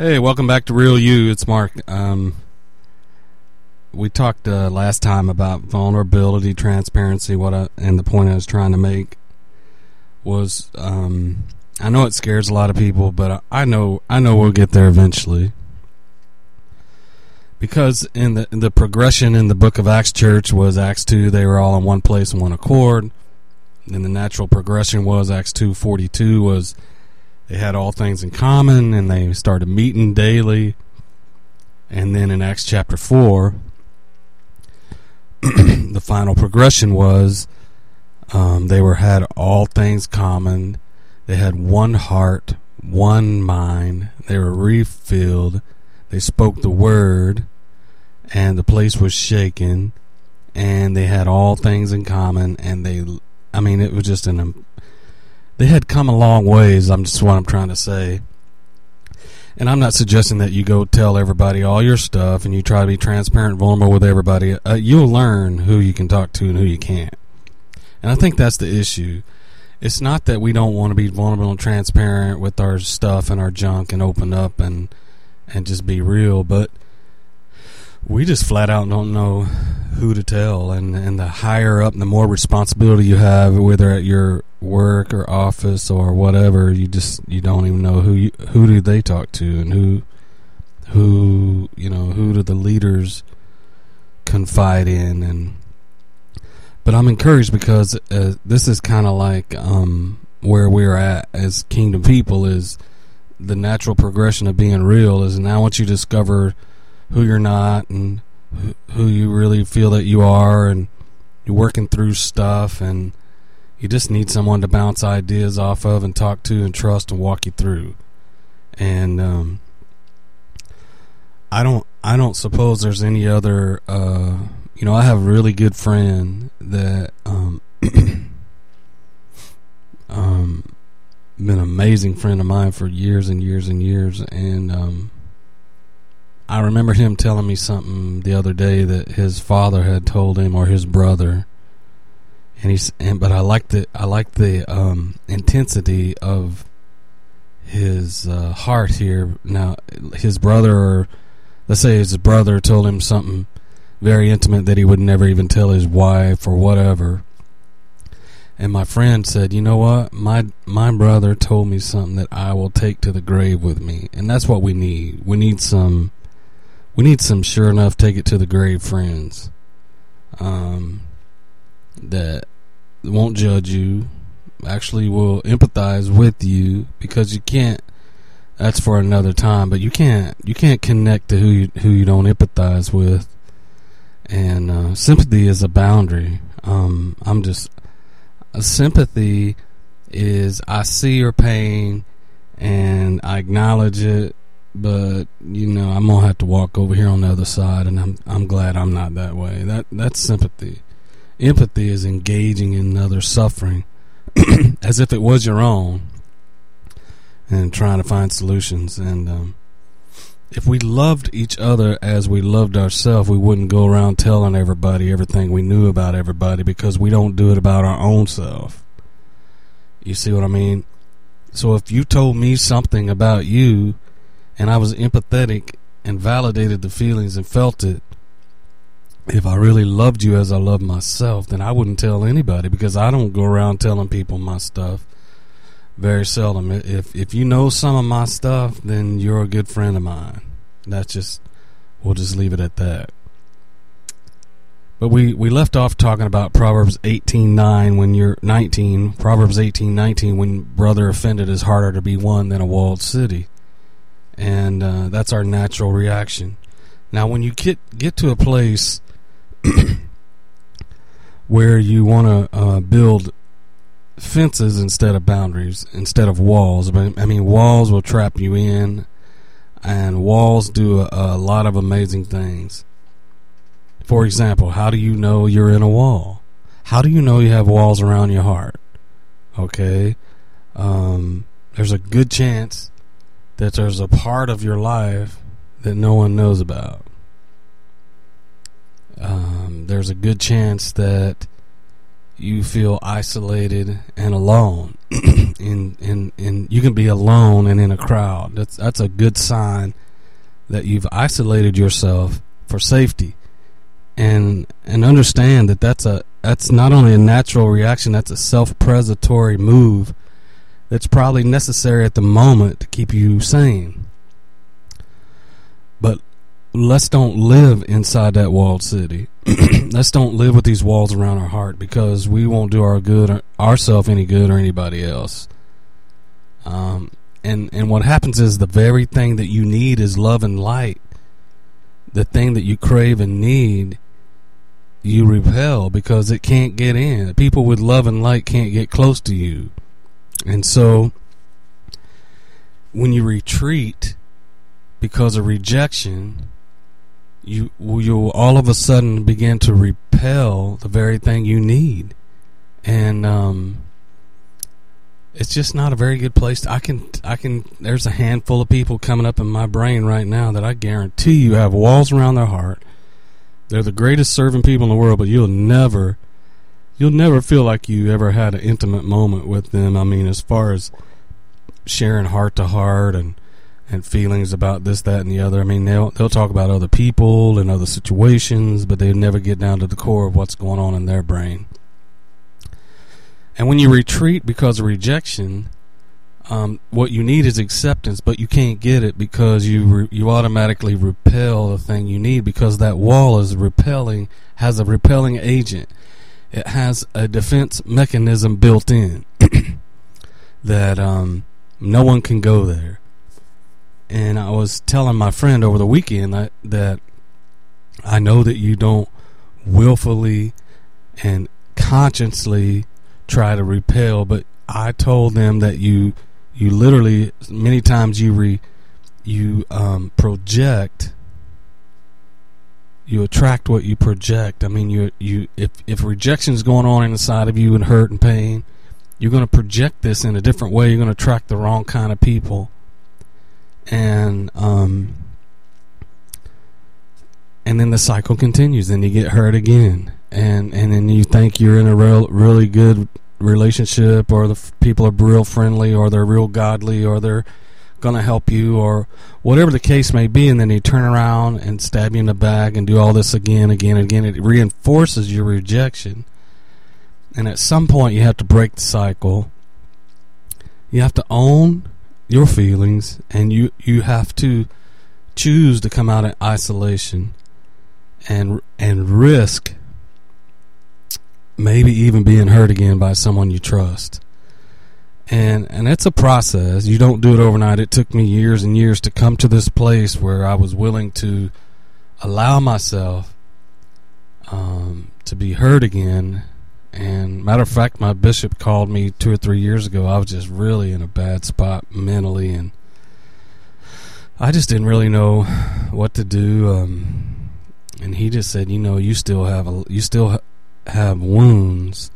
Hey, welcome back to Real You. It's Mark. Um, we talked uh, last time about vulnerability, transparency. What I, and the point I was trying to make was, um, I know it scares a lot of people, but I know I know we'll get there eventually. Because in the in the progression in the Book of Acts Church was Acts two, they were all in one place in one accord. And the natural progression was Acts two forty two was they had all things in common and they started meeting daily. And then in Acts chapter 4, the final progression was um, they were had all things common. They had one heart, one mind. They were refilled. They spoke the word, and the place was shaken. And they had all things in common. And they, I mean, it was just an they had come a long ways. I'm just what I'm trying to say. And I'm not suggesting that you go tell everybody all your stuff and you try to be transparent and vulnerable with everybody. Uh, you'll learn who you can talk to and who you can't. And I think that's the issue. It's not that we don't want to be vulnerable and transparent with our stuff and our junk and open up and and just be real, but we just flat out don't know who to tell and and the higher up the more responsibility you have whether at your work or office or whatever you just you don't even know who you, who do they talk to and who who you know who do the leaders confide in and but I'm encouraged because uh, this is kind of like um, where we're at as kingdom people is the natural progression of being real is now once you discover who you're not and who you really feel that you are and you're working through stuff and you just need someone to bounce ideas off of and talk to and trust and walk you through. And um, I don't I don't suppose there's any other uh, you know I have a really good friend that um, um been an amazing friend of mine for years and years and years. And um I remember him telling me something the other day that his father had told him or his brother, and he's and but I like the I like the um, intensity of his uh, heart here. Now his brother, or let's say his brother, told him something very intimate that he would never even tell his wife or whatever. And my friend said, "You know what? My my brother told me something that I will take to the grave with me, and that's what we need. We need some." we need some sure enough take it to the grave friends um, that won't judge you actually will empathize with you because you can't that's for another time but you can't you can't connect to who you who you don't empathize with and uh, sympathy is a boundary um, i'm just sympathy is i see your pain and i acknowledge it but you know I'm gonna have to walk over here on the other side, and I'm I'm glad I'm not that way. That that's sympathy. Empathy is engaging in another suffering as if it was your own, and trying to find solutions. And um, if we loved each other as we loved ourselves, we wouldn't go around telling everybody everything we knew about everybody because we don't do it about our own self. You see what I mean? So if you told me something about you and I was empathetic and validated the feelings and felt it, if I really loved you as I love myself, then I wouldn't tell anybody because I don't go around telling people my stuff. Very seldom. If if you know some of my stuff, then you're a good friend of mine. That's just we'll just leave it at that. But we, we left off talking about Proverbs 18:9 when you're 19. Proverbs 18:19 when brother offended is harder to be won than a walled city and uh, that's our natural reaction. Now, when you get get to a place where you want to uh, build fences instead of boundaries, instead of walls, But I mean, walls will trap you in, and walls do a, a lot of amazing things. For example, how do you know you're in a wall? How do you know you have walls around your heart? Okay, um, there's a good chance that there's a part of your life that no one knows about. There's a good chance that you feel isolated and alone. and and and you can be alone and in a crowd. That's that's a good sign that you've isolated yourself for safety. And and understand that that's a that's not only a natural reaction, that's a self-preservatory move that's probably necessary at the moment to keep you sane. But let's don't live inside that walled city. let's don't live with these walls around our heart because we won't do our good ourselves any good or anybody else. Um, and and what happens is the very thing that you need is love and light. The thing that you crave and need, you repel because it can't get in. People with love and light can't get close to you. And so when you retreat because of rejection, you you'll all of a sudden begin to repel the very thing you need, and um, it's just not a very good place. To, I can I can. There's a handful of people coming up in my brain right now that I guarantee you have walls around their heart. They're the greatest serving people in the world, but you'll never you'll never feel like you ever had an intimate moment with them. I mean, as far as sharing heart to heart and and feelings about this, that, and the other. I mean, they'll they'll talk about other people and other situations, but they never get down to the core of what's going on in their brain. And when you retreat because of rejection, um, what you need is acceptance, but you can't get it because you re- you automatically repel the thing you need because that wall is repelling has a repelling agent. It has a defense mechanism built in that um, no one can go there and I was telling my friend over the weekend that that I know that you don't willfully and consciously try to repel, but I told them that you you literally many times you re you um, project you attract what you project. I mean, you you if if rejection is going on inside of you and hurt and pain, you're going to project this in a different way. You're going to attract the wrong kind of people and um, and then the cycle continues. Then you get hurt again, and and then you think you're in a real really good relationship, or the people are real friendly, or they're real godly, or they're going to help you, or whatever the case may be, and then they turn around and stab you in the back and do all this again, again, again. It reinforces your rejection, and at some point you have to break the cycle. You have to own your feelings and you you have to choose to come out in isolation and and risk maybe even being hurt again by someone you trust. And and it's a process. You don't do it overnight. It took me years and years to come to this place where I was willing to allow myself um, to be hurt again and matter of fact, my bishop called me two or three years ago. I was just really in a bad spot mentally, and I just didn't really know what to do. Um, and he just said, "You know, you still have a, you still have wounds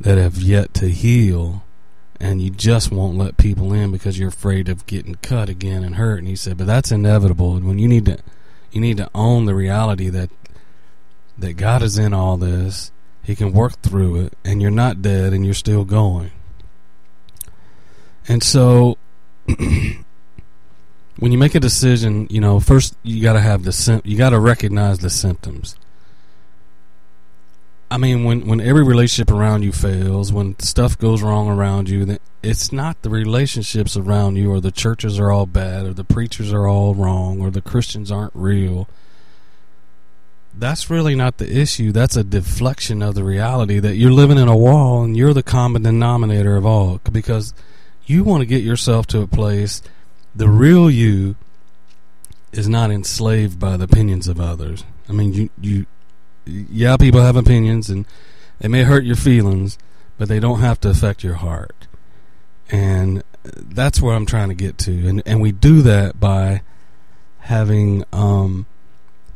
that have yet to heal." and you just won't let people in because you're afraid of getting cut again and hurt. And he said, but that's inevitable. And when you need to, you need to own the reality that that God is in all this, he can work through it, and you're not dead, and you're still going. And so, when you make a decision, you know, first you got to have the you got to recognize the symptoms. I mean, when when every relationship around you fails, when stuff goes wrong around you, it's not the relationships around you, or the churches are all bad, or the preachers are all wrong, or the Christians aren't real that's really not the issue. That's a deflection of the reality that you're living in a wall and you're the common denominator of all because you want to get yourself to a place the real you is not enslaved by the opinions of others. I mean, you you yeah, people have opinions and they may hurt your feelings, but they don't have to affect your heart. And that's where I'm trying to get to. And and we do that by having um,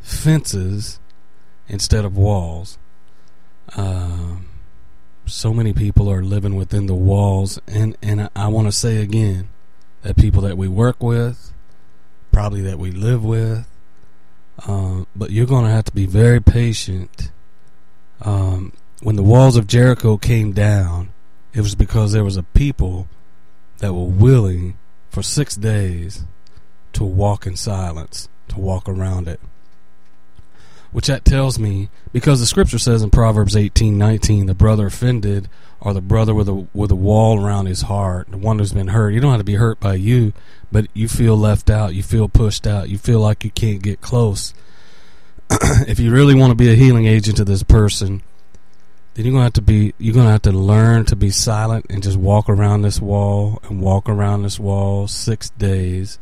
fences instead of walls. Uh, so many people are living within the walls, and and I, I want to say again that people that we work with, probably that we live with, uh, but you're going to have to be very patient. Um, when the walls of Jericho came down, It was because there was a people that were willing for six days to walk in silence, to walk around it. Which that tells me, because the scripture says in Proverbs eighteen nineteen, the brother offended or the brother with a with a wall around his heart, the one who's been hurt. You don't have to be hurt by you, but you feel left out, you feel pushed out, you feel like you can't get close. if you really want to be a healing agent to this person, then you're gonna have to be you're gonna have to learn to be silent and just walk around this wall and walk around this wall six days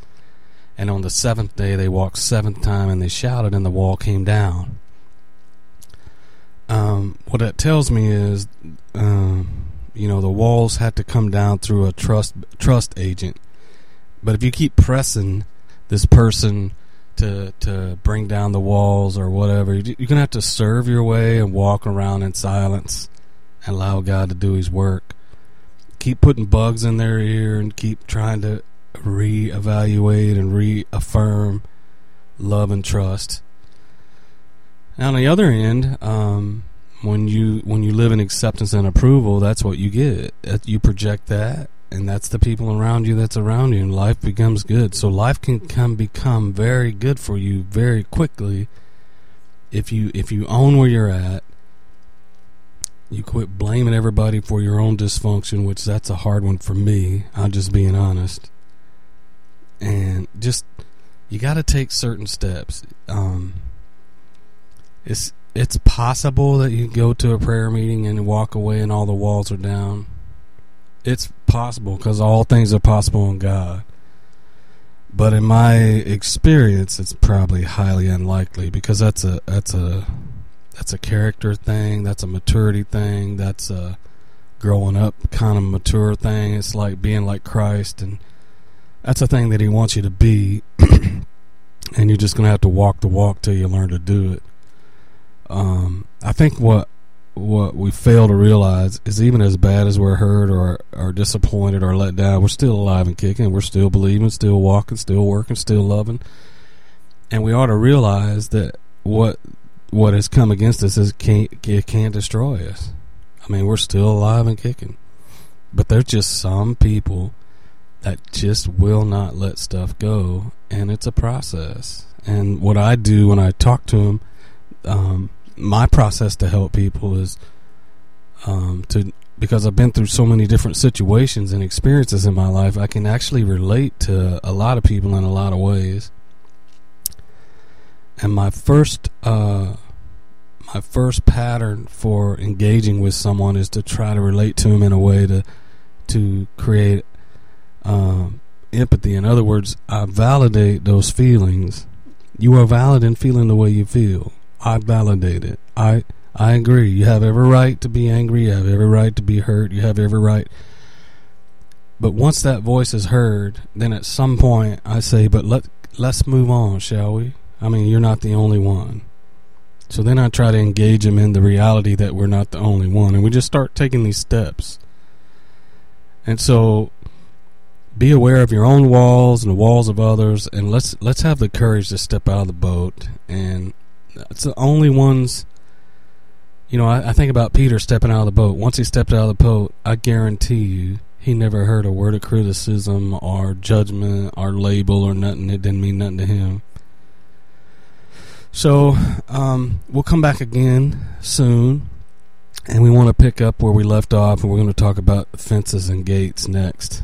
and on the seventh day they walked seventh time and they shouted and the wall came down um, what that tells me is um, you know the walls had to come down through a trust trust agent but if you keep pressing this person to to bring down the walls or whatever. You're gonna have to serve your way and walk around in silence and allow God to do His work. Keep putting bugs in their ear and keep trying to reevaluate and reaffirm love and trust. Now, on the other end, um, when you when you live in acceptance and approval, that's what you get. You project that, and that's the people around you that's around you and life becomes good so life can come become very good for you very quickly if you if you own where you're at you quit blaming everybody for your own dysfunction which that's a hard one for me i'm just being honest and just you got to take certain steps um it's it's possible that you go to a prayer meeting and walk away and all the walls are down it's possible because all things are possible in God. But in my experience, it's probably highly unlikely because that's a that's a that's a character thing. That's a maturity thing. That's a growing up kind of mature thing. It's like being like Christ, and that's a thing that He wants you to be. and you're just gonna have to walk the walk till you learn to do it. Um, I think what what we fail to realize is even as bad as we're hurt or are disappointed or let down, we're still alive and kicking. We're still believing, still walking, still working, still loving. And we ought to realize that what what has come against us is can't it can't destroy us. I mean, we're still alive and kicking. But there's just some people that just will not let stuff go, and it's a process. And what I do when I talk to them, um, my process to help people is um, to because I've been through so many different situations and experiences in my life, I can actually relate to a lot of people in a lot of ways. And my first uh, my first pattern for engaging with someone is to try to relate to them in a way to to create um, empathy. In other words, I validate those feelings. You are valid in feeling the way you feel. I validate it. I I agree. You have every right to be angry. You have every right to be hurt. You have every right. But once that voice is heard, then at some point I say, "But let let's move on, shall we?" I mean, you're not the only one. So then I try to engage them in the reality that we're not the only one, and we just start taking these steps. And so, be aware of your own walls and the walls of others, and let's let's have the courage to step out of the boat and it's the only ones. You know, I, I think about Peter stepping out of the boat. Once he stepped out of the boat, I guarantee you, he never heard a word of criticism or judgment or label or nothing. It didn't mean nothing to him. So um, we'll come back again soon, and we want to pick up where we left off, and we're going to talk about fences and gates next.